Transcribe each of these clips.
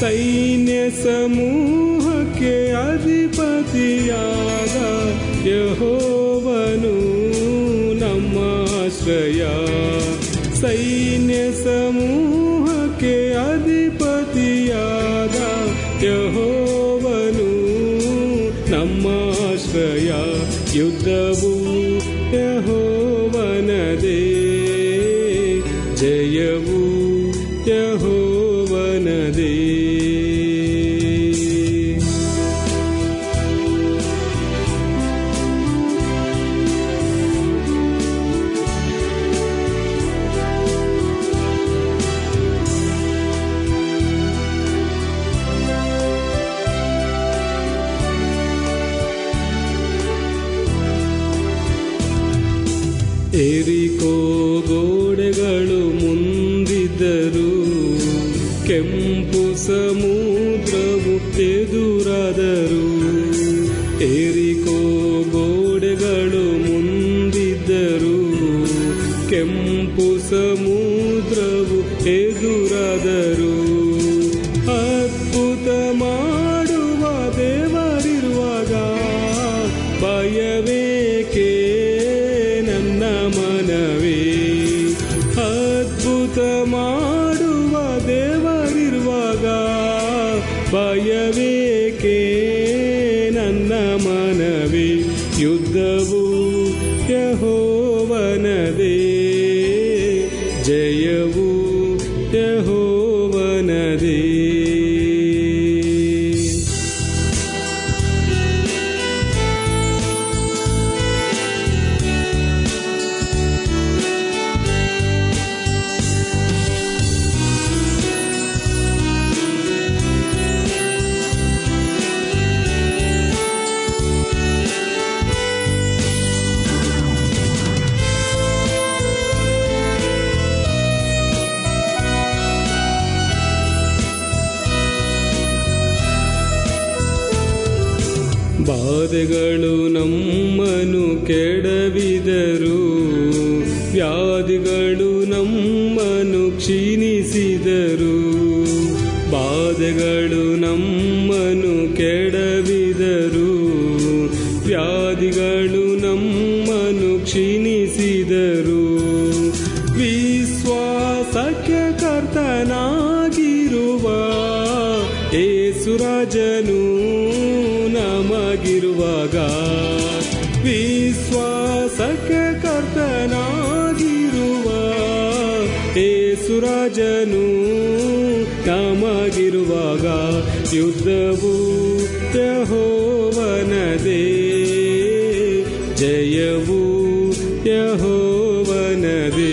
सैन्य समूहके अधिपति यादा यहो वनू नमाश्रया। सैन्यसमूह ಏರಿಕೋ ಗೋಡೆಗಳು ಮುಂದಿದ್ದರು ಕೆಂಪು ಸಮುದ್ರವು ವಿಶ್ವಾಸಕ್ಕೆ ಕರ್ತನಾಗಿರುವ ಏಸುರಾಜನು ನಮಗಿರುವಾಗ ವಿಶ್ವಾಸಕ್ಕೆ ಕರ್ತನಾಗಿರುವ ಏಸುರಾಜನು ನಮಗಿರುವಾಗ ಯುದ್ಧವು ಯಹೋವನದೇ ಜಯವು ಯಹೋವನದೇ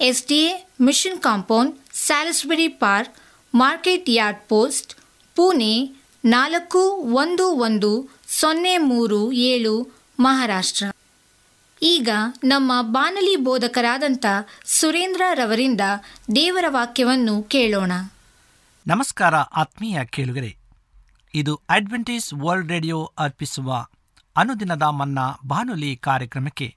S D A Mission Compound, Salisbury Park, Market Yard Post, Pune ನಾಲ್ಕು ಒಂದು ಒಂದು ಸೊನ್ನೆ ಮೂರು ಏಳು ಮಹಾರಾಷ್ಟ್ರ. ಈಗ ನಮ್ಮ ಬಾನಲಿ ಬೋಧಕರಾದಂಥ ಸುರೇಂದ್ರ ರವರಿಂದ ದೇವರ ವಾಕ್ಯವನ್ನು ಕೇಳೋಣ. ನಮಸ್ಕಾರ ಆತ್ಮೀಯ ಕೇಳುಗರೆ. ಇದು ಅಡ್ವೆಂಟೇಜ್ ವರ್ಲ್ಡ್ ರೇಡಿಯೋ ಅರ್ಪಿಸುವ ಅನುದಿನದ ಮನ್ನ ಬಾನುಲಿ ಕಾರ್ಯಕ್ರಮಕ್ಕೆ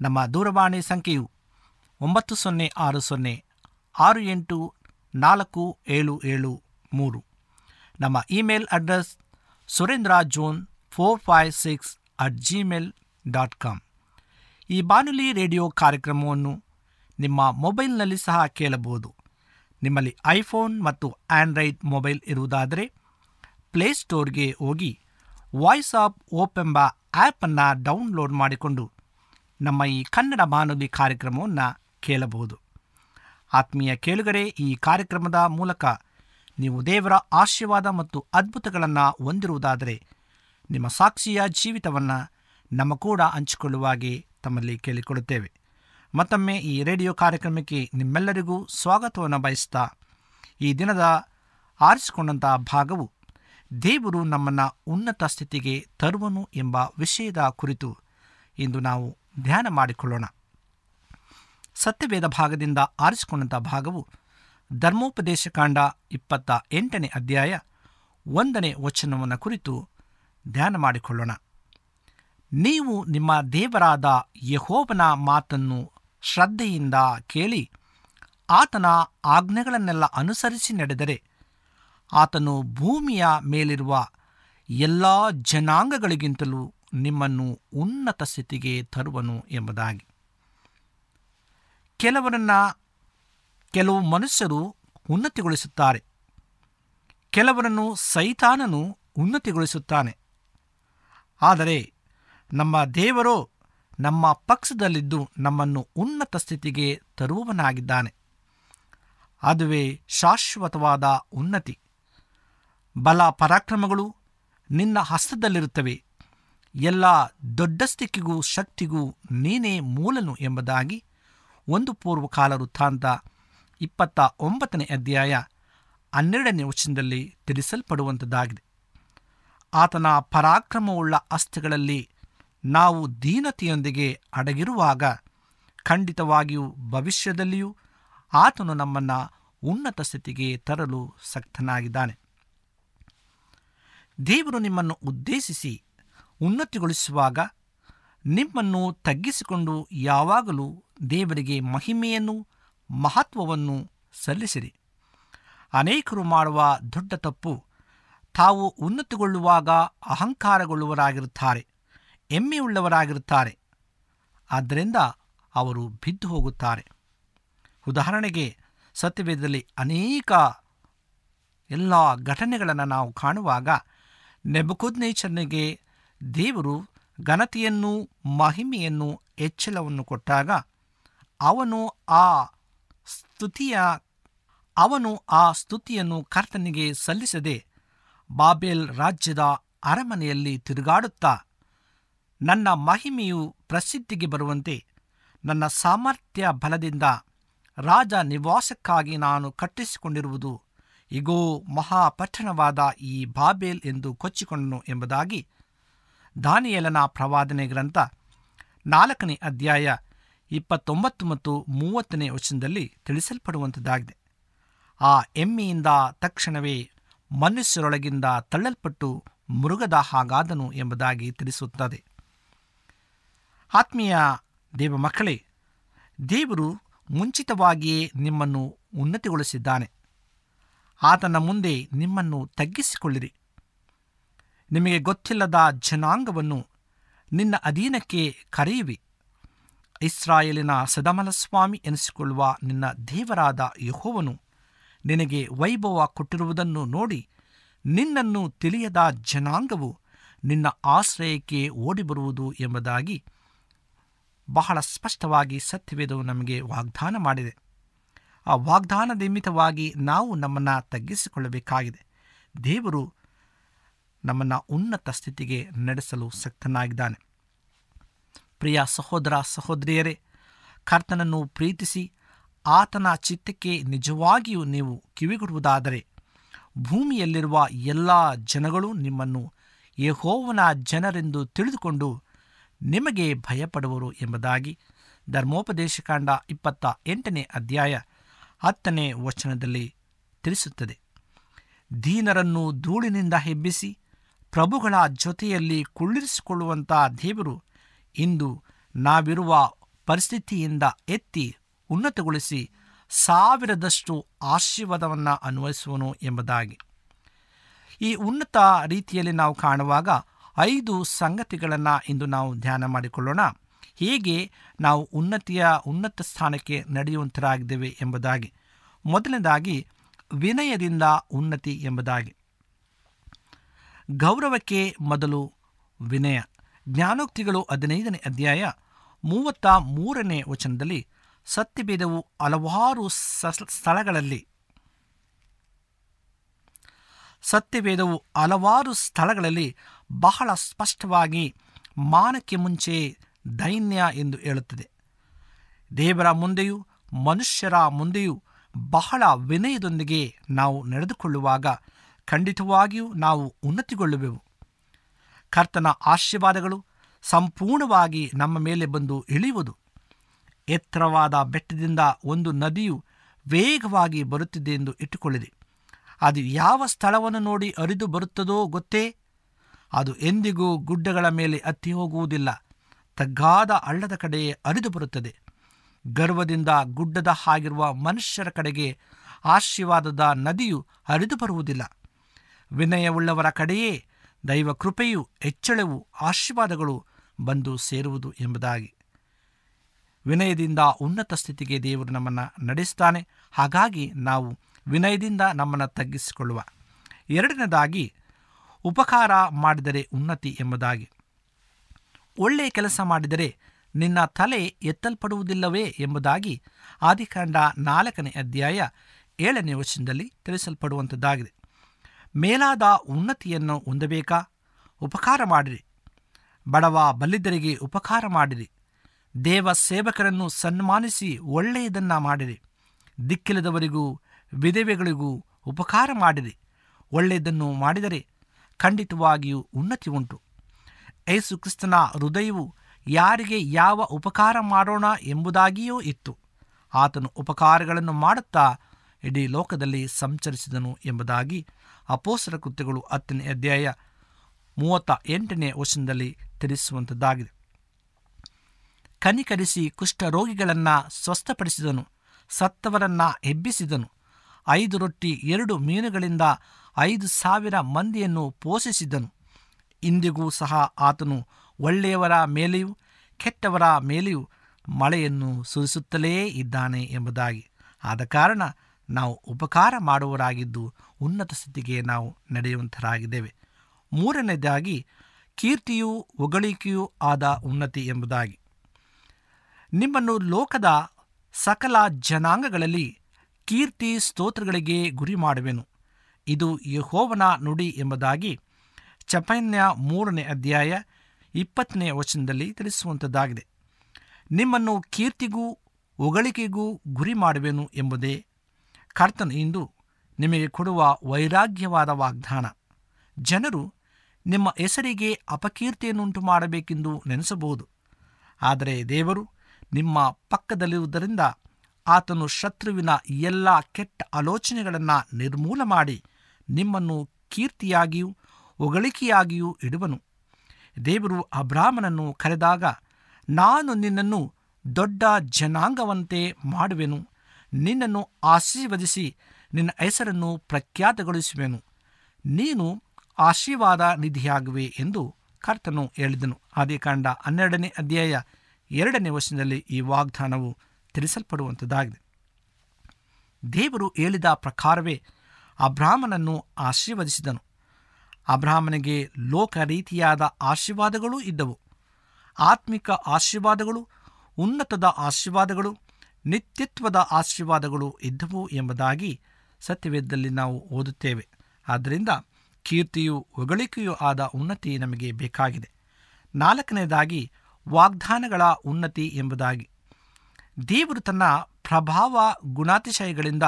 ನಮ್ಮ ದೂರವಾಣಿ ಸಂಖ್ಯೆಯು ಒಂಬತ್ತು ಸೊನ್ನೆ ಆರು ಸೊನ್ನೆ ಆರು ಎಂಟು ನಾಲ್ಕು ಏಳು ಏಳು ಮೂರು. ನಮ್ಮ email address Surendra John four five six at Gmail dot com. ಈ ಬಾನುಲಿ ರೇಡಿಯೋ ಕಾರ್ಯಕ್ರಮವನ್ನು ನಿಮ್ಮ ಮೊಬೈಲ್ನಲ್ಲಿ ಸಹ ಕೇಳಬಹುದು. ನಿಮ್ಮಲ್ಲಿ ಐಫೋನ್ ಮತ್ತು ಆಂಡ್ರಾಯ್ಡ್ ಮೊಬೈಲ್ ಇರುವುದಾದರೆ ಪ್ಲೇಸ್ಟೋರ್ಗೆ ಹೋಗಿ ವಾಯ್ಸ್ ಆಫ್ ಓಪ್ ಎಂಬ ಆ್ಯಪನ್ನು ಡೌನ್ಲೋಡ್ ಮಾಡಿಕೊಂಡು ನಮ್ಮ ಈ ಕನ್ನಡ ಬಾನುಲಿ ಕಾರ್ಯಕ್ರಮವನ್ನು ಕೇಳಬಹುದು. ಆತ್ಮೀಯ ಕೇಳುಗರೆ, ಈ ಕಾರ್ಯಕ್ರಮದ ಮೂಲಕ ನೀವು ದೇವರ ಆಶೀರ್ವಾದ ಮತ್ತು ಅದ್ಭುತಗಳನ್ನು ಹೊಂದಿರುವುದಾದರೆ ನಿಮ್ಮ ಸಾಕ್ಷಿಯ ಜೀವಿತವನ್ನು ನಮ್ಮ ಕೂಡ ಹಂಚಿಕೊಳ್ಳುವಾಗೆ ತಮ್ಮಲ್ಲಿ ಕೇಳಿಕೊಳ್ಳುತ್ತೇವೆ. ಮತ್ತೊಮ್ಮೆ ಈ ರೇಡಿಯೋ ಕಾರ್ಯಕ್ರಮಕ್ಕೆ ನಿಮ್ಮೆಲ್ಲರಿಗೂ ಸ್ವಾಗತವನ್ನು ಬಯಸ್ತಾ ಈ ದಿನದ ಆರಿಸಿಕೊಂಡಂಥ ಭಾಗವು ದೇವರು ನಮ್ಮನ್ನು ಉನ್ನತ ಸ್ಥಿತಿಗೆ ತರುವನು ಎಂಬ ವಿಷಯದ ಕುರಿತು ಇಂದು ನಾವು ಧ್ಯಾನ ಮಾಡಿಕೊಳ್ಳೋಣ. ಸತ್ಯವೇದ ಭಾಗದಿಂದ ಆರಿಸಿಕೊಂಡಂಥ ಭಾಗವು ಧರ್ಮೋಪದೇಶ ಕಾಂಡ ಇಪ್ಪತ್ತ ಎಂಟನೇ ಅಧ್ಯಾಯ ಒಂದನೇ ವಚನವನ್ನು ಕುರಿತು ಧ್ಯಾನ ಮಾಡಿಕೊಳ್ಳೋಣ. ನೀವು ನಿಮ್ಮ ದೇವರಾದ ಯಹೋಬನ ಮಾತನ್ನು ಶ್ರದ್ಧೆಯಿಂದ ಕೇಳಿ ಆತನ ಆಜ್ಞೆಗಳನ್ನೆಲ್ಲ ಅನುಸರಿಸಿ ನಡೆದರೆ ಆತನು ಭೂಮಿಯ ಮೇಲಿರುವ ಎಲ್ಲ ಜನಾಂಗಗಳಿಗಿಂತಲೂ ನಿಮ್ಮನ್ನು ಉನ್ನತ ಸ್ಥಿತಿಗೆ ತರುವನು ಎಂಬುದಾಗಿ. ಕೆಲವರನ್ನ ಕೆಲವು ಮನುಷ್ಯರು ಉನ್ನತಿಗೊಳಿಸುತ್ತಾರೆ. ಕೆಲವರನ್ನು ಸೈತಾನನು ಉನ್ನತಿಗೊಳಿಸುತ್ತಾನೆ. ಆದರೆ ನಮ್ಮ ದೇವರೋ ನಮ್ಮ ಪಕ್ಷದಲ್ಲಿದ್ದು ನಮ್ಮನ್ನು ಉನ್ನತ ಸ್ಥಿತಿಗೆ ತರುವವನಾಗಿದ್ದಾನೆ. ಅದುವೇ ಶಾಶ್ವತವಾದ ಉನ್ನತಿ. ಬಲ ಪರಾಕ್ರಮಗಳು ನಿನ್ನ ಹಸ್ತದಲ್ಲಿರುತ್ತವೆ. ಎಲ್ಲ ದೊಡ್ಡಸ್ತಿಕೆಗೂ ಶಕ್ತಿಗೂ ನೀನೇ ಮೂಲನು ಎಂಬುದಾಗಿ ಒಂದು ಪೂರ್ವಕಾಲ ವೃತ್ತಾಂತ ಇಪ್ಪತ್ತ ಒಂಬತ್ತನೇ ಅಧ್ಯಾಯ ಹನ್ನೆರಡನೇ ವಚನದಲ್ಲಿ ತಿಳಿಸಲ್ಪಡುವಂಥದ್ದಾಗಿದೆ. ಆತನ ಪರಾಕ್ರಮವುಳ್ಳ ಅಸ್ಥಿಗಳಲ್ಲಿ ನಾವು ದೀನತೆಯೊಂದಿಗೆ ಅಡಗಿರುವಾಗ ಖಂಡಿತವಾಗಿಯೂ ಭವಿಷ್ಯದಲ್ಲಿಯೂ ಆತನು ನಮ್ಮನ್ನು ಉನ್ನತ ಸ್ಥಿತಿಗೆ ತರಲು ಸಕ್ತನಾಗಿದ್ದಾನೆ. ದೇವರು ನಿಮ್ಮನ್ನು ಉದ್ದೇಶಿಸಿ ಉನ್ನತಿಗೊಳಿಸುವಾಗ ನಿಮ್ಮನ್ನು ತಗ್ಗಿಸಿಕೊಂಡು ಯಾವಾಗಲೂ ದೇವರಿಗೆ ಮಹಿಮೆಯನ್ನು ಮಹತ್ವವನ್ನು ಸಲ್ಲಿಸಿರಿ. ಅನೇಕರು ಮಾಡುವ ದೊಡ್ಡ ತಪ್ಪು ತಾವು ಉನ್ನತಿಗೊಳ್ಳುವಾಗ ಅಹಂಕಾರಗೊಳ್ಳುವರಾಗಿರುತ್ತಾರೆ ಎಮ್ಮೆಯುಳ್ಳವರಾಗಿರುತ್ತಾರೆ ಆದ್ದರಿಂದ ಅವರು ಬಿದ್ದು ಹೋಗುತ್ತಾರೆ. ಉದಾಹರಣೆಗೆ ಸತ್ಯವೇದದಲ್ಲಿ ಅನೇಕ ಎಲ್ಲ ಘಟನೆಗಳನ್ನು ನಾವು ಕಾಣುವಾಗ ನೆಬಕುದ್ನೇಚರ್ನಿಗೆ ದೇವರು ಘನತೆಯನ್ನು ಮಹಿಮೆಯನ್ನು ಹೆಚ್ಚಳವನ್ನು ಕೊಟ್ಟಾಗ ಅವನು ಆ ಸ್ತುತಿಯ, ಅವನು ಆ ಸ್ತುತಿಯನ್ನು ಕರ್ತನಿಗೆ ಸಲ್ಲಿಸದೆ ಬಾಬೆಲ್ ರಾಜ್ಯದ ಅರಮನೆಯಲ್ಲಿ ತಿರುಗಾಡುತ್ತಾ, ನನ್ನ ಮಹಿಮೆಯು ಪ್ರಸಿದ್ಧಿಗೆ ಬರುವಂತೆ ನನ್ನ ಸಾಮರ್ಥ್ಯ ಬಲದಿಂದ ರಾಜ ನಿವಾಸಕ್ಕಾಗಿ ನಾನು ಕಟ್ಟಿಸಿಕೊಂಡಿರುವುದು ಇಗೋ ಮಹಾಪಟ್ಟಣವಾದ ಈ ಬಾಬೆಲ್ ಎಂದು ಕೊಚ್ಚಿಕೊಂಡನು ಎಂಬುದಾಗಿ ದಾನಿಯೇಲನ ಪ್ರವಾದನೆ ಗ್ರಂಥ ನಾಲ್ಕನೇ ಅಧ್ಯಾಯ ಇಪ್ಪತ್ತೊಂಬತ್ತು ಮತ್ತು ಮೂವತ್ತನೇ ವಚನದಲ್ಲಿ ತಿಳಿಸಲ್ಪಡುವಂಥದ್ದಾಗಿದೆ. ಆ ಎಮ್ಮೆಯಿಂದ ತಕ್ಷಣವೇ ಮನುಷ್ಯರೊಳಗಿಂದ ತಳ್ಳಲ್ಪಟ್ಟು ಮೃಗದ ಹಾಗಾದನು ಎಂಬುದಾಗಿ ತಿಳಿಸುತ್ತದೆ. ಆತ್ಮೀಯ ದೇವ ಮಕ್ಕಳೇ, ದೇವರು ಮುಂಚಿತವಾಗಿಯೇ ನಿಮ್ಮನ್ನು ಉನ್ನತಿಗೊಳಿಸಿದ್ದಾನೆ. ಆತನ ಮುಂದೆ ನಿಮ್ಮನ್ನು ತಗ್ಗಿಸಿಕೊಳ್ಳಿರಿ. ನಿಮಗೆ ಗೊತ್ತಿಲ್ಲದ ಜನಾಂಗವನ್ನು ನಿನ್ನ ಅಧೀನಕ್ಕೆ ಕರೆಯುವಿ. ಇಸ್ರಾಯೇಲಿನ ಸದಮಲಸ್ವಾಮಿ ಎನಿಸಿಕೊಳ್ಳುವ ನಿನ್ನ ದೇವರಾದ ಯಹೋವನು ನಿನಗೆ ವೈಭವ ಕೊಟ್ಟಿರುವುದನ್ನು ನೋಡಿ ನಿನ್ನನ್ನು ತಿಳಿಯದ ಜನಾಂಗವು ನಿನ್ನ ಆಶ್ರಯಕ್ಕೆ ಓಡಿಬರುವುದು ಎಂಬುದಾಗಿ ಬಹಳ ಸ್ಪಷ್ಟವಾಗಿ ಸತ್ಯವೇದವು ನಮಗೆ ವಾಗ್ದಾನ ಮಾಡಿದೆ. ಆ ವಾಗ್ದಾನ ನಿಮಿತ್ತವಾಗಿ ನಾವು ನಮ್ಮನ್ನು ತಗ್ಗಿಸಿಕೊಳ್ಳಬೇಕಾಗಿದೆ. ದೇವರು ನಮ್ಮನ್ನು ಉನ್ನತ ಸ್ಥಿತಿಗೆ ನಡೆಸಲು ಸಕ್ತನಾಗಿದ್ದಾನೆ. ಪ್ರಿಯ ಸಹೋದರ, ಸಹೋದರಿಯರೇ, ಕರ್ತನನ್ನು ಪ್ರೀತಿಸಿ ಆತನ ಚಿತ್ತಕ್ಕೆ ನಿಜವಾಗಿಯೂ ನೀವು ಕಿವಿಗೊಡುವುದಾದರೆ, ಭೂಮಿಯಲ್ಲಿರುವ ಎಲ್ಲ ಜನಗಳು ನಿಮ್ಮನ್ನು ಯಹೋವನ ಜನರೆಂದು ತಿಳಿದುಕೊಂಡು ನಿಮಗೆ ಭಯಪಡುವರು ಎಂಬುದಾಗಿ ಧರ್ಮೋಪದೇಶಕಾಂಡ ಇಪ್ಪತ್ತ ಎಂಟನೇ ಅಧ್ಯಾಯ ಹತ್ತನೇ ವಚನದಲ್ಲಿ ತಿಳಿಸುತ್ತದೆ. ದೀನರನ್ನು ಧೂಳಿನಿಂದ ಹೆಬ್ಬಿಸಿ ಪ್ರಭುಗಳ ಜೊತೆಯಲ್ಲಿ ಕುಳ್ಳಿರಿಸಿಕೊಳ್ಳುವಂಥ ದೇವರು ಇಂದು ನಾವಿರುವ ಪರಿಸ್ಥಿತಿಯಿಂದ ಎತ್ತಿ ಉನ್ನತಗೊಳಿಸಿ ಸಾವಿರದಷ್ಟು ಆಶೀರ್ವಾದವನ್ನು ಅನ್ವಯಿಸುವನು ಎಂಬುದಾಗಿ. ಈ ಉನ್ನತ ರೀತಿಯಲ್ಲಿ ನಾವು ಕಾಣುವಾಗ ಐದು ಸಂಗತಿಗಳನ್ನು ಇಂದು ನಾವು ಧ್ಯಾನ ಮಾಡಿಕೊಳ್ಳೋಣ. ಹೇಗೆ ನಾವು ಉನ್ನತಿಯ ಉನ್ನತ ಸ್ಥಾನಕ್ಕೆ ನಡೆಯುವಂತರಾಗಿದ್ದೇವೆ ಎಂಬುದಾಗಿ. ಮೊದಲನೇದಾಗಿ ವಿನಯದಿಂದ ಉನ್ನತಿ ಎಂಬುದಾಗಿ. ಗೌರವಕ್ಕೆ ಮೊದಲು ವಿನಯ. ಜ್ಞಾನೋಕ್ತಿಗಳು ಹದಿನೈದನೇ ಅಧ್ಯಾಯ ಮೂವತ್ತ ಮೂರನೇ ವಚನದಲ್ಲಿ ಸತ್ಯಭೇದವು ಹಲವಾರು ಸ್ಥಳಗಳಲ್ಲಿ. ಸತ್ಯಭೇದವು ಹಲವಾರು ಸ್ಥಳಗಳಲ್ಲಿ ಬಹಳ ಸ್ಪಷ್ಟವಾಗಿ ಮಾನಕ್ಕೆ ಮುಂಚೆ ದೈನ್ಯ ಎಂದು ಹೇಳುತ್ತದೆ. ದೇವರ ಮುಂದೆಯೂ ಮನುಷ್ಯರ ಮುಂದೆಯೂ ಬಹಳ ವಿನಯದೊಂದಿಗೆ ನಾವು ನಡೆದುಕೊಳ್ಳುವಾಗ ಖಂಡಿತವಾಗಿಯೂ ನಾವು ಉನ್ನತಿಗೊಳ್ಳುವೆವು. ಕರ್ತನ ಆಶೀರ್ವಾದಗಳು ಸಂಪೂರ್ಣವಾಗಿ ನಮ್ಮ ಮೇಲೆ ಬಂದು ಇಳಿಯುವುದು. ಎತ್ತರವಾದ ಬೆಟ್ಟದಿಂದ ಒಂದು ನದಿಯು ವೇಗವಾಗಿ ಬರುತ್ತಿದೆ ಎಂದು ಇಟ್ಟುಕೊಳ್ಳಿದೆ ಅದು ಯಾವ ಸ್ಥಳವನ್ನು ನೋಡಿ ಅರಿದು ಬರುತ್ತದೋ ಗೊತ್ತೇ? ಅದು ಎಂದಿಗೂ ಗುಡ್ಡಗಳ ಮೇಲೆ ಹತ್ತಿ ಹೋಗುವುದಿಲ್ಲ. ತಗ್ಗಾದ ಹಳ್ಳದ ಕಡೆಯೇ ಅರಿದು ಬರುತ್ತದೆ. ಗರ್ವದಿಂದ ಗುಡ್ಡದ ಹಾಗಿರುವ ಮನುಷ್ಯರ ಕಡೆಗೆ ಆಶೀರ್ವಾದದ ನದಿಯು ಹರಿದು ಬರುವುದಿಲ್ಲ. ವಿನಯವುಳ್ಳವರ ಕಡೆಯೇ ದೈವ ಕೃಪೆಯು ಹೆಚ್ಚಳವು, ಆಶೀರ್ವಾದಗಳು ಬಂದು ಸೇರುವುದು ಎಂಬುದಾಗಿ. ವಿನಯದಿಂದ ಉನ್ನತ ಸ್ಥಿತಿಗೆ ದೇವರು ನಮ್ಮನ್ನು ನಡೆಸ್ತಾನೆ ಹಾಗಾಗಿ ನಾವು ವಿನಯದಿಂದ ನಮ್ಮನ್ನು ತಗ್ಗಿಸಿಕೊಳ್ಳುವ. ಎರಡನೇದಾಗಿ, ಉಪಕಾರ ಮಾಡಿದರೆ ಉನ್ನತಿ ಎಂಬುದಾಗಿ. ಒಳ್ಳೆಯ ಕೆಲಸ ಮಾಡಿದರೆ ನಿನ್ನ ತಲೆ ಎತ್ತಲ್ಪಡುವುದಿಲ್ಲವೇ ಎಂಬುದಾಗಿ ಆದಿಕಾಂಡ ನಾಲ್ಕನೇ ಅಧ್ಯಾಯ ಏಳನೇ ವಚನದಲ್ಲಿ ತಿಳಿಸಲ್ಪಡುವಂಥದ್ದಾಗಿದೆ ಮೇಲಾದ ಉನ್ನತಿಯನ್ನು ಹೊಂದಬೇಕಾ? ಉಪಕಾರ ಮಾಡಿರಿ. ಬಡವ ಬಲ್ಲಿದ್ದರಿಗೆ ಉಪಕಾರ ಮಾಡಿರಿ. ದೇವ ಸೇವಕರನ್ನು ಸನ್ಮಾನಿಸಿ ಒಳ್ಳೆಯದನ್ನು ಮಾಡಿರಿ. ದಿಕ್ಕಿಲ್ಲದವರಿಗೂ, ವಿಧವೆಗಳಿಗೂ ಉಪಕಾರ ಮಾಡಿರಿ. ಒಳ್ಳೆಯದನ್ನು ಮಾಡಿದರೆ ಖಂಡಿತವಾಗಿಯೂ ಉನ್ನತಿ ಉಂಟು. ಯೇಸು ಕ್ರಿಸ್ತನ ಹೃದಯವು ಯಾರಿಗೆ ಯಾವ ಉಪಕಾರ ಮಾಡೋಣ ಎಂಬುದಾಗಿಯೂ ಇತ್ತು. ಆತನು ಉಪಕಾರಗಳನ್ನು ಮಾಡುತ್ತಾ ಇಡೀ ಲೋಕದಲ್ಲಿ ಸಂಚರಿಸಿದನು ಎಂಬುದಾಗಿ ಅಪೋಸರ ಕೃತ್ಯಗಳು ಹತ್ತನೇ ಅಧ್ಯಾಯ ಮೂವತ್ತ ಎಂಟನೇ ವಚನದಲ್ಲಿ ತಿಳಿಸುವಂಥದ್ದಾಗಿದೆ ಕನಿಕರಿಸಿ ಕುಷ್ಠರೋಗಿಗಳನ್ನು ಸ್ವಸ್ಥಪಡಿಸಿದನು, ಸತ್ತವರನ್ನ ಎಬ್ಬಿಸಿದನು, ಐದು ರೊಟ್ಟಿ, ಎರಡು ಮೀನುಗಳಿಂದ ಐದು ಸಾವಿರ ಮಂದಿಯನ್ನು ಪೋಷಿಸಿದನು. ಇಂದಿಗೂ ಸಹ ಆತನು ಒಳ್ಳೆಯವರ ಮೇಲೆಯೂ ಕೆಟ್ಟವರ ಮೇಲೆಯೂ ಮಳೆಯನ್ನು ಸುರಿಸುತ್ತಲೇ ಇದ್ದಾನೆ ಎಂಬುದಾಗಿ. ಆದ ಕಾರಣ ನಾವು ಉಪಕಾರ ಮಾಡುವರಾಗಿದ್ದು ಉನ್ನತ ಸ್ಥಿತಿಗೆ ನಾವು ನಡೆಯುವಂತರಾಗಿದ್ದೇವೆ. ಮೂರನೇದಾಗಿ, ಕೀರ್ತಿಯೂ ಹೊಗಳಿಕೆಯೂ ಆದ ಉನ್ನತಿ ಎಂಬುದಾಗಿ. ನಿಮ್ಮನ್ನು ಲೋಕದ ಸಕಲ ಜನಾಂಗಗಳಲ್ಲಿ ಕೀರ್ತಿ ಸ್ತೋತ್ರಗಳಿಗೆ ಗುರಿ ಮಾಡುವೆನು. ಇದು ಯಹೋವನ ನುಡಿ ಎಂಬುದಾಗಿ ಚಪನ್ಯ ಮೂರನೇ ಅಧ್ಯಾಯ ಇಪ್ಪತ್ತನೇ ವಚನದಲ್ಲಿ ತಿಳಿಸುವಂಥದ್ದಾಗಿದೆ ನಿಮ್ಮನ್ನು ಕೀರ್ತಿಗೂ ಹೊಗಳಿಕೆಗೂ ಗುರಿ ಮಾಡುವೆನು ಎಂಬುದೇ ಕರ್ತನು ಇಂದು ನಿಮಗೆ ಕೊಡುವ ವೈರಾಗ್ಯವಾದ ವಾಗ್ದಾನ. ಜನರು ನಿಮ್ಮ ಹೆಸರಿಗೆ ಅಪಕೀರ್ತಿಯನ್ನುಂಟು ಮಾಡಬೇಕೆಂದು ನೆನೆಸಬಹುದು. ಆದರೆ ದೇವರು ನಿಮ್ಮ ಪಕ್ಕದಲ್ಲಿರುವುದರಿಂದ ಆತನು ಶತ್ರುವಿನ ಎಲ್ಲ ಕೆಟ್ಟ ಆಲೋಚನೆಗಳನ್ನು ನಿರ್ಮೂಲ ಮಾಡಿ ನಿಮ್ಮನ್ನು ಕೀರ್ತಿಯಾಗಿಯೂ ಹೊಗಳಿಕೆಯಾಗಿಯೂ ಇಡುವನು. ದೇವರು ಅಬ್ರಾಹ್ಮನನ್ನು ಕರೆದಾಗ, ನಾನು ನಿನ್ನನ್ನು ದೊಡ್ಡ ಜನಾಂಗವಂತೆ ಮಾಡುವೆನು. ನಿನ್ನನ್ನು ಆಶೀರ್ವದಿಸಿ, ನಿನ್ನ ಹೆಸರನ್ನು ಪ್ರಖ್ಯಾತಗೊಳಿಸುವೆನು. ನೀನು ಆಶೀರ್ವಾದ ನಿಧಿಯಾಗುವೆ ಎಂದು ಕರ್ತನು ಹೇಳಿದನು. ಆದಿಕಾಂಡ ಹನ್ನೆರಡನೇ ಅಧ್ಯಾಯ ಎರಡನೇ ವರ್ಷದಲ್ಲಿ ಈ ವಾಗ್ದಾನವು ತಿಳಿಸಲ್ಪಡುವಂಥದ್ದಾಗಿದೆ ದೇವರು ಹೇಳಿದ ಪ್ರಕಾರವೇ ಅಬ್ರಾಹ್ಮನನ್ನು ಆಶೀರ್ವದಿಸಿದನು. ಅಬ್ರಾಹ್ಮನಿಗೆ ಲೋಕ ರೀತಿಯಾದ ಆಶೀರ್ವಾದಗಳೂ ಇದ್ದವು. ಆತ್ಮಿಕ ಆಶೀರ್ವಾದಗಳು, ಉನ್ನತದ ಆಶೀರ್ವಾದಗಳು ನಿತ್ಯತ್ವದ ಆಶೀರ್ವಾದಗಳು ಇದ್ದವು ಎಂಬುದಾಗಿ ಸತ್ಯವೇದದಲ್ಲಿ ನಾವು ಓದುತ್ತೇವೆ. ಆದ್ದರಿಂದ ಕೀರ್ತಿಯು ಹೊಗಳಿಕೆಯೂ ಆದ ಉನ್ನತಿ ನಮಗೆ ಬೇಕಾಗಿದೆ. ನಾಲ್ಕನೇದಾಗಿ ವಾಗ್ದಾನಗಳ ಉನ್ನತಿ ಎಂಬುದಾಗಿ. ದೇವರು ತನ್ನ ಪ್ರಭಾವ ಗುಣಾತಿಶಯಗಳಿಂದ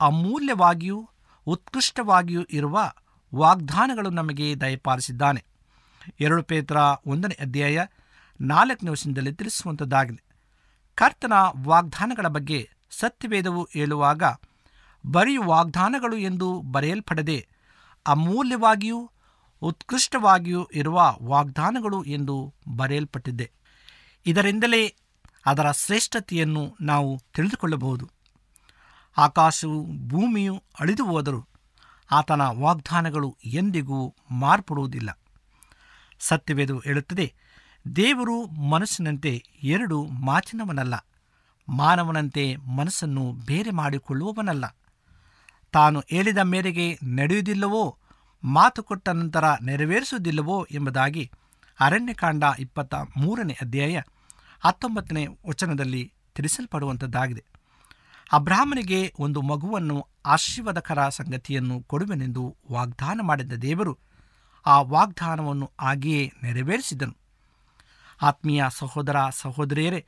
ಅಮೂಲ್ಯವಾಗಿಯೂ ಉತ್ಕೃಷ್ಟವಾಗಿಯೂ ಇರುವ ವಾಗ್ದಾನಗಳು ನಮಗೆ ದಯಪಾಲಿಸಿದ್ದಾನೆ. ಎರಡು ಪೇತ್ರ ಒಂದನೇ ಅಧ್ಯಾಯ ನಾಲ್ಕನೇ ವರ್ಷದಲ್ಲಿ ತಿಳಿಸುವಂಥದ್ದಾಗಿದೆ ಕರ್ತನ ವಾಗ್ದಾನಗಳ ಬಗ್ಗೆ ಸತ್ಯವೇದವು ಹೇಳುವಾಗ ಬರೀ ವಾಗ್ದಾನಗಳು ಎಂದು ಬರೆಯಲ್ಪಡದೆ ಅಮೂಲ್ಯವಾಗಿಯೂ ಉತ್ಕೃಷ್ಟವಾಗಿಯೂ ಇರುವ ವಾಗ್ದಾನಗಳು ಎಂದು ಬರೆಯಲ್ಪಟ್ಟಿದೆ. ಇದರಿಂದಲೇ ಅದರ ಶ್ರೇಷ್ಠತೆಯನ್ನು ನಾವು ತಿಳಿದುಕೊಳ್ಳಬಹುದು. ಆಕಾಶವು ಭೂಮಿಯು ಅಳಿದು ಹೋದರೂ ಆತನ ವಾಗ್ದಾನಗಳು ಎಂದಿಗೂ ಮಾರ್ಪಡುವುದಿಲ್ಲ. ಸತ್ಯವೇದು ಹೇಳುತ್ತದೆ ದೇವರು ಮನಸ್ಸಿನಂತೆ ಎರಡು ಮಾತಿನವನಲ್ಲ. ಮಾನವನಂತೆ ಮನಸ್ಸನ್ನು ಬೇರೆ ಮಾಡಿಕೊಳ್ಳುವವನಲ್ಲ. ತಾನು ಹೇಳಿದ ಮೇರೆಗೆ ನಡೆಯುವುದಿಲ್ಲವೋ, ಮಾತು ಕೊಟ್ಟ ನಂತರ ನೆರವೇರಿಸುವುದಿಲ್ಲವೋ ಎಂಬುದಾಗಿ ಅರಣ್ಯಕಾಂಡ ಇಪ್ಪತ್ತ ಮೂರನೇ ಅಧ್ಯಾಯ ಹತ್ತೊಂಬತ್ತನೇ ವಚನದಲ್ಲಿ ತಿಳಿಸಲ್ಪಡುವಂಥದ್ದಾಗಿದೆ. ಅಬ್ರಾಹ್ಮನಿಗೆ ಒಂದು ಮಗುವನ್ನು ಆಶೀರ್ವಾದಕರ ಸಂಗತಿಯನ್ನು ಕೊಡುವೆನೆಂದು ವಾಗ್ದಾನ ಮಾಡಿದ ದೇವರು ಆ ವಾಗ್ದಾನವನ್ನು ಹಾಗೆಯೇ ನೆರವೇರಿಸಿದನು. ಆತ್ಮೀಯ ಸಹೋದರ ಸಹೋದರಿಯರೇ,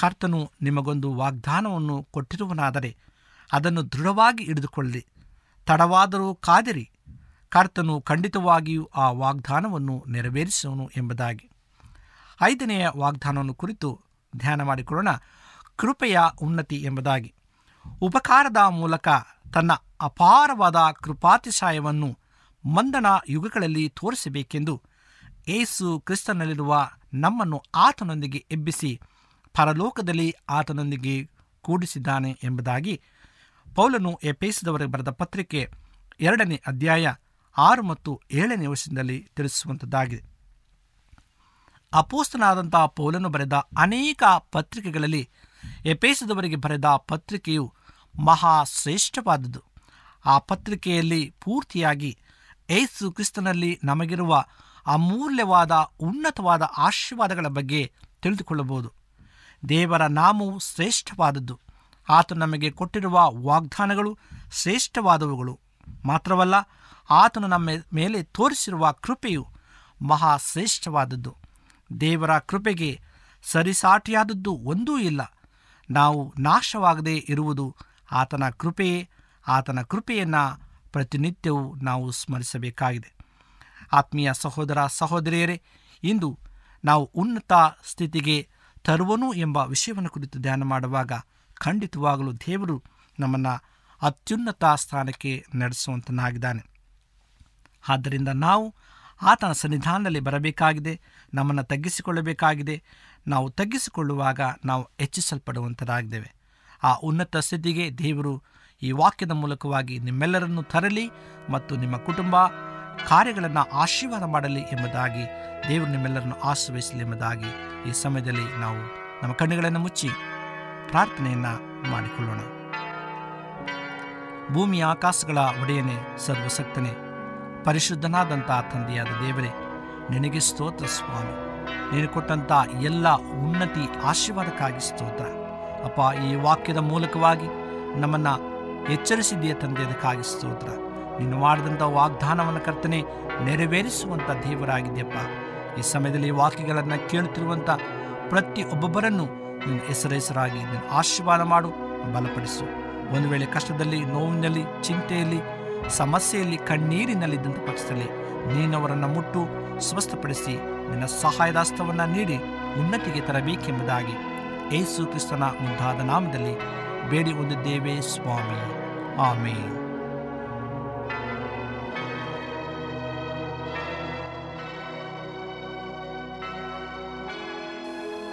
ಕರ್ತನು ನಿಮಗೊಂದು ವಾಗ್ದಾನವನ್ನು ಕೊಟ್ಟಿರುವನಾದರೆ ಅದನ್ನು ದೃಢವಾಗಿ ಹಿಡಿದುಕೊಳ್ಳಿ ತಡವಾದರೂ ಕಾದಿರಿ. ಕರ್ತನು ಖಂಡಿತವಾಗಿಯೂ ಆ ವಾಗ್ದಾನವನ್ನು ನೆರವೇರಿಸುವನು ಎಂಬುದಾಗಿ. ಐದನೆಯ ವಾಗ್ದಾನವನ್ನು ಕುರಿತು ಧ್ಯಾನ ಮಾಡಿಕೊಳ್ಳೋಣ. ಕೃಪೆಯ ಉನ್ನತಿ ಎಂಬುದಾಗಿ. ಉಪಕಾರದ ಮೂಲಕ ತನ್ನ ಅಪಾರವಾದ ಕೃಪಾತಿಶಾಯವನ್ನು ಮಂದಣ ಯುಗಗಳಲ್ಲಿ ತೋರಿಸಬೇಕೆಂದು ಏಸು ಕ್ರಿಸ್ತನಲ್ಲಿರುವ ನಮ್ಮನ್ನು ಆತನೊಂದಿಗೆ ಎಬ್ಬಿಸಿ ಪರಲೋಕದಲ್ಲಿ ಆತನೊಂದಿಗೆ ಕೂಡಿಸಿದ್ದಾನೆ ಎಂಬುದಾಗಿ ಪೌಲನು ಎಪೇಸದವರಿಗೆ ಬರೆದ ಪತ್ರಿಕೆ ಎರಡನೇ ಅಧ್ಯಾಯ ಆರು ಮತ್ತು ಏಳನೇ ವರ್ಷದಲ್ಲಿ ತಿಳಿಸುವಂಥದ್ದಾಗಿದೆ ಅಪೋಸ್ತನಾದಂಥ ಪೌಲನು ಬರೆದ ಅನೇಕ ಪತ್ರಿಕೆಗಳಲ್ಲಿ ಎಪೇಸದವರಿಗೆ ಬರೆದ ಪತ್ರಿಕೆಯು ಮಹಾ ಶ್ರೇಷ್ಠವಾದದ್ದು. ಆ ಪತ್ರಿಕೆಯಲ್ಲಿ ಪೂರ್ತಿಯಾಗಿ ಏಸು ಕ್ರಿಸ್ತನಲ್ಲಿ ನಮಗಿರುವ ಅಮೂಲ್ಯವಾದ, ಉನ್ನತವಾದ ಆಶೀರ್ವಾದಗಳ ಬಗ್ಗೆ ತಿಳಿದುಕೊಳ್ಳಬಹುದು. ದೇವರ ನಾಮವು ಶ್ರೇಷ್ಠವಾದದ್ದು. ಆತ ನಮಗೆ ಕೊಟ್ಟಿರುವ ವಾಗ್ದಾನಗಳು ಶ್ರೇಷ್ಠವಾದವುಗಳು. ಮಾತ್ರವಲ್ಲ, ಆತನು ನಮ್ಮ ಮೇಲೆ ತೋರಿಸಿರುವ ಕೃಪೆಯು ಮಹಾ ಶ್ರೇಷ್ಠವಾದದ್ದು ದೇವರ ಕೃಪೆಗೆ ಸರಿಸಾಟಿಯಾದದ್ದು ಒಂದೂ ಇಲ್ಲ. ನಾವು ನಾಶವಾಗದೇ ಇರುವುದು ಆತನ ಕೃಪೆಯೇ. ಆತನ ಕೃಪೆಯನ್ನು ಪ್ರತಿನಿತ್ಯವೂ ನಾವು ಸ್ಮರಿಸಬೇಕಾಗಿದೆ. ಆತ್ಮೀಯ ಸಹೋದರ ಸಹೋದರಿಯರೇ, ಇಂದು ನಾವು ಉನ್ನತ ಸ್ಥಿತಿಗೆ ತರುವನು ಎಂಬ ವಿಷಯವನ್ನು ಕುರಿತು ಧ್ಯಾನ ಮಾಡುವಾಗ ಖಂಡಿತವಾಗಲೂ ದೇವರು ನಮ್ಮನ್ನು ಅತ್ಯುನ್ನತ ಸ್ಥಾನಕ್ಕೆ ನಡೆಸುವಂತನಾಗಿದ್ದಾನೆ. ಆದ್ದರಿಂದ ನಾವು ಆತನ ಸನ್ನಿಧಾನದಲ್ಲಿ ಬರಬೇಕಾಗಿದೆ, ನಮ್ಮನ್ನು ತಗ್ಗಿಸಿಕೊಳ್ಳಬೇಕಾಗಿದೆ. ನಾವು ತಗ್ಗಿಸಿಕೊಳ್ಳುವಾಗ ನಾವು ಹೆಚ್ಚಿಸಲ್ಪಡುವಂಥದ್ದಾಗಿದ್ದೇವೆ ಆ ಉನ್ನತ ಸ್ಥಿತಿಗೆ ದೇವರು ಈ ವಾಕ್ಯದ ಮೂಲಕವಾಗಿ ನಿಮ್ಮೆಲ್ಲರನ್ನು ತರಲಿ ಮತ್ತು ನಿಮ್ಮ ಕುಟುಂಬ ಕಾರ್ಯಗಳನ್ನು ಆಶೀರ್ವಾದ ಮಾಡಲಿ ಎಂಬುದಾಗಿ ದೇವರು ನಿಮ್ಮೆಲ್ಲರನ್ನು ಆಶ್ರಯಿಸಲಿ ಎಂಬುದಾಗಿ ಈ ಸಮಯದಲ್ಲಿ ನಾವು ನಮ್ಮ ಕಣ್ಣುಗಳನ್ನು ಮುಚ್ಚಿ ಪ್ರಾರ್ಥನೆಯನ್ನು ಮಾಡಿಕೊಳ್ಳೋಣ. ಭೂಮಿಯ ಆಕಾಶಗಳ ಒಡೆಯನೇ ಸರ್ವಸಕ್ತನೆ ಪರಿಶುದ್ಧನಾದಂಥ ತಂದೆಯಾದ ದೇವರೇ, ನಿನಗೆ ಸ್ತೋತ್ರ ಸ್ವಾಮಿ. ನೀನು ಕೊಟ್ಟಂಥ ಎಲ್ಲ ಉನ್ನತಿ ಆಶೀರ್ವಾದಕ್ಕಾಗಿ ಸ್ತೋತ್ರ. ಅಪ್ಪ, ಈ ವಾಕ್ಯದ ಮೂಲಕವಾಗಿ ನಮ್ಮನ್ನು ಎಚ್ಚರಿಸಿದೆಯ ತಂದೆಯದಕ್ಕಾಗಿ ಸ್ತೋತ್ರ. ನೀನು ಮಾಡಿದಂಥ ವಾಗ್ದಾನವನ್ನು ಕರ್ತನೆ ನೆರವೇರಿಸುವಂಥ ದೇವರಾಗಿದೆಯಪ್ಪ ಈ ಸಮಯದಲ್ಲಿ ವಾಕ್ಯಗಳನ್ನು ಕೇಳುತ್ತಿರುವಂಥ ಪ್ರತಿ ಒಬ್ಬೊಬ್ಬರನ್ನು ನೀನು ಹೆಸರೆಸರಾಗಿ ನೀನು ಆಶೀರ್ವಾದ ಮಾಡು, ಬಲಪಡಿಸು. ಒಂದು ವೇಳೆ ಕಷ್ಟದಲ್ಲಿ, ನೋವಿನಲ್ಲಿ, ಚಿಂತೆಯಲ್ಲಿ, ಸಮಸ್ಯೆಯಲ್ಲಿ, ಕಣ್ಣೀರಿನಲ್ಲಿದ್ದಂಥ ಪಕ್ಷದಲ್ಲಿ ನೀನವರನ್ನು ಮುಟ್ಟು, ಸ್ವಸ್ಥಪಡಿಸಿ ನಿನ್ನ ಸಹಾಯದಾಸ್ತವನ್ನು ನೀಡಿ ಉನ್ನತಿಗೆ ತರಬೇಕೆಂಬುದಾಗಿ ಏಸು ಕ್ರಿಸ್ತನ ಮುಂದಾದ ನಾಮದಲ್ಲಿ ಬೇಡಿ ಹೊಂದಿದ್ದೇವೆ ಸ್ವಾಮಿ. ಆಮೇನ್.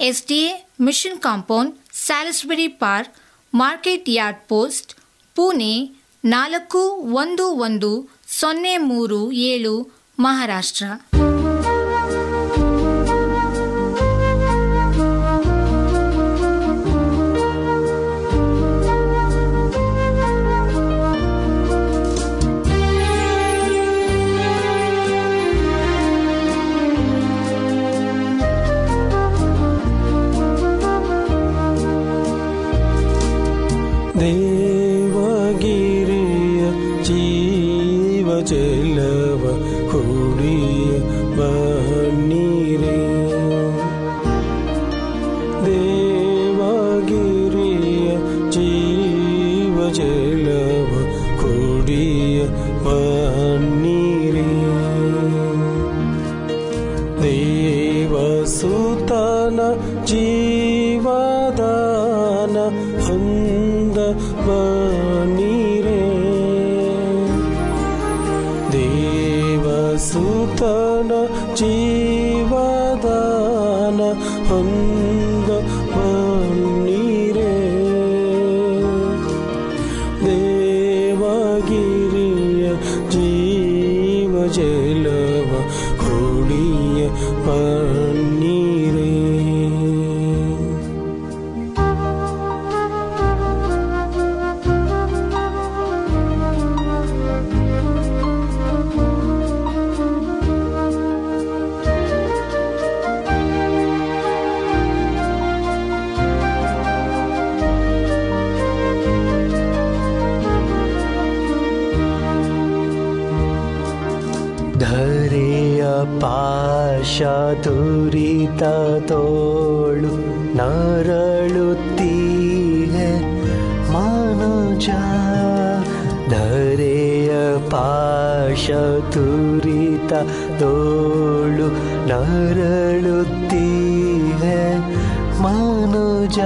S D A Mission Compound, Salisbury Park, Market Yard Post, Pune ನಾಲ್ಕು ಒಂದು ಒಂದು ಸೊನ್ನೆ ಮೂರು ಏಳು ಮಹಾರಾಷ್ಟ್ರ. ध्यान हम ಪಾಶ ದುರಿತ ತೋಳು ನರಳುತ್ತೀಹೆ ಮನುಜ ಧರೆಯ ಪಾಶ ತುರಿತ ತೋಳು ನರಳುತ್ತೀಹೆ ಮನುಜ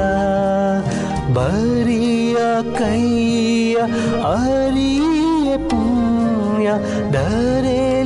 ಬರಿಯ ಕೈಯ ಅರಿಯ ಪುಣ್ಯ ಧರೆಲಿ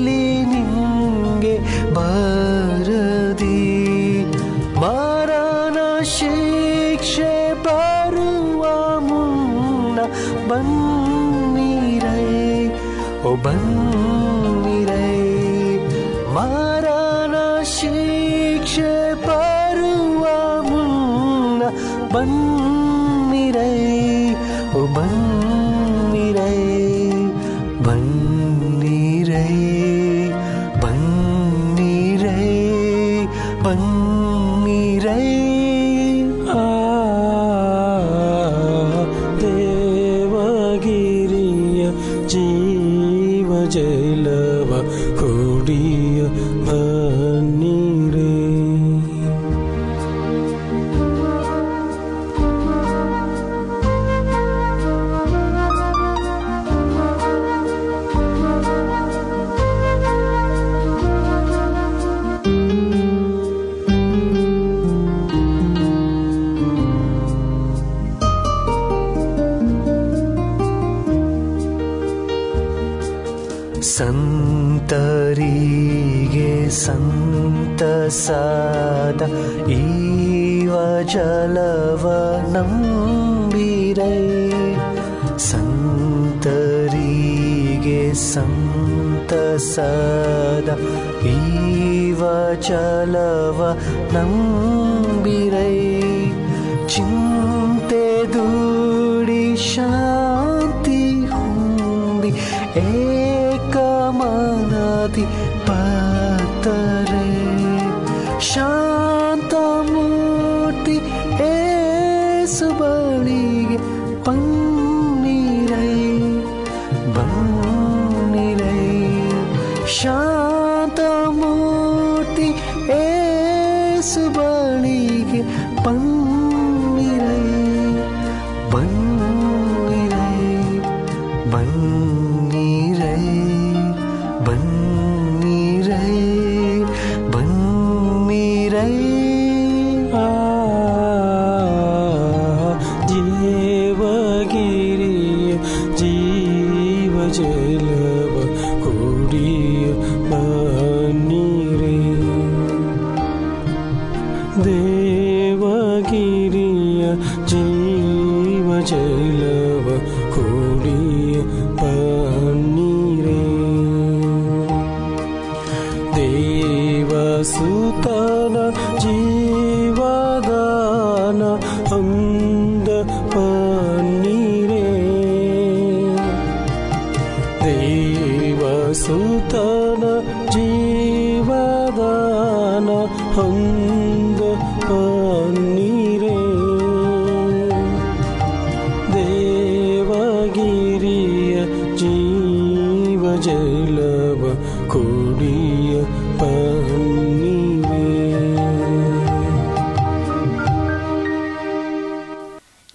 सद इव चलव नै चिन्ते दूरी शान्ति हु एकमनाति पतरे शान्ति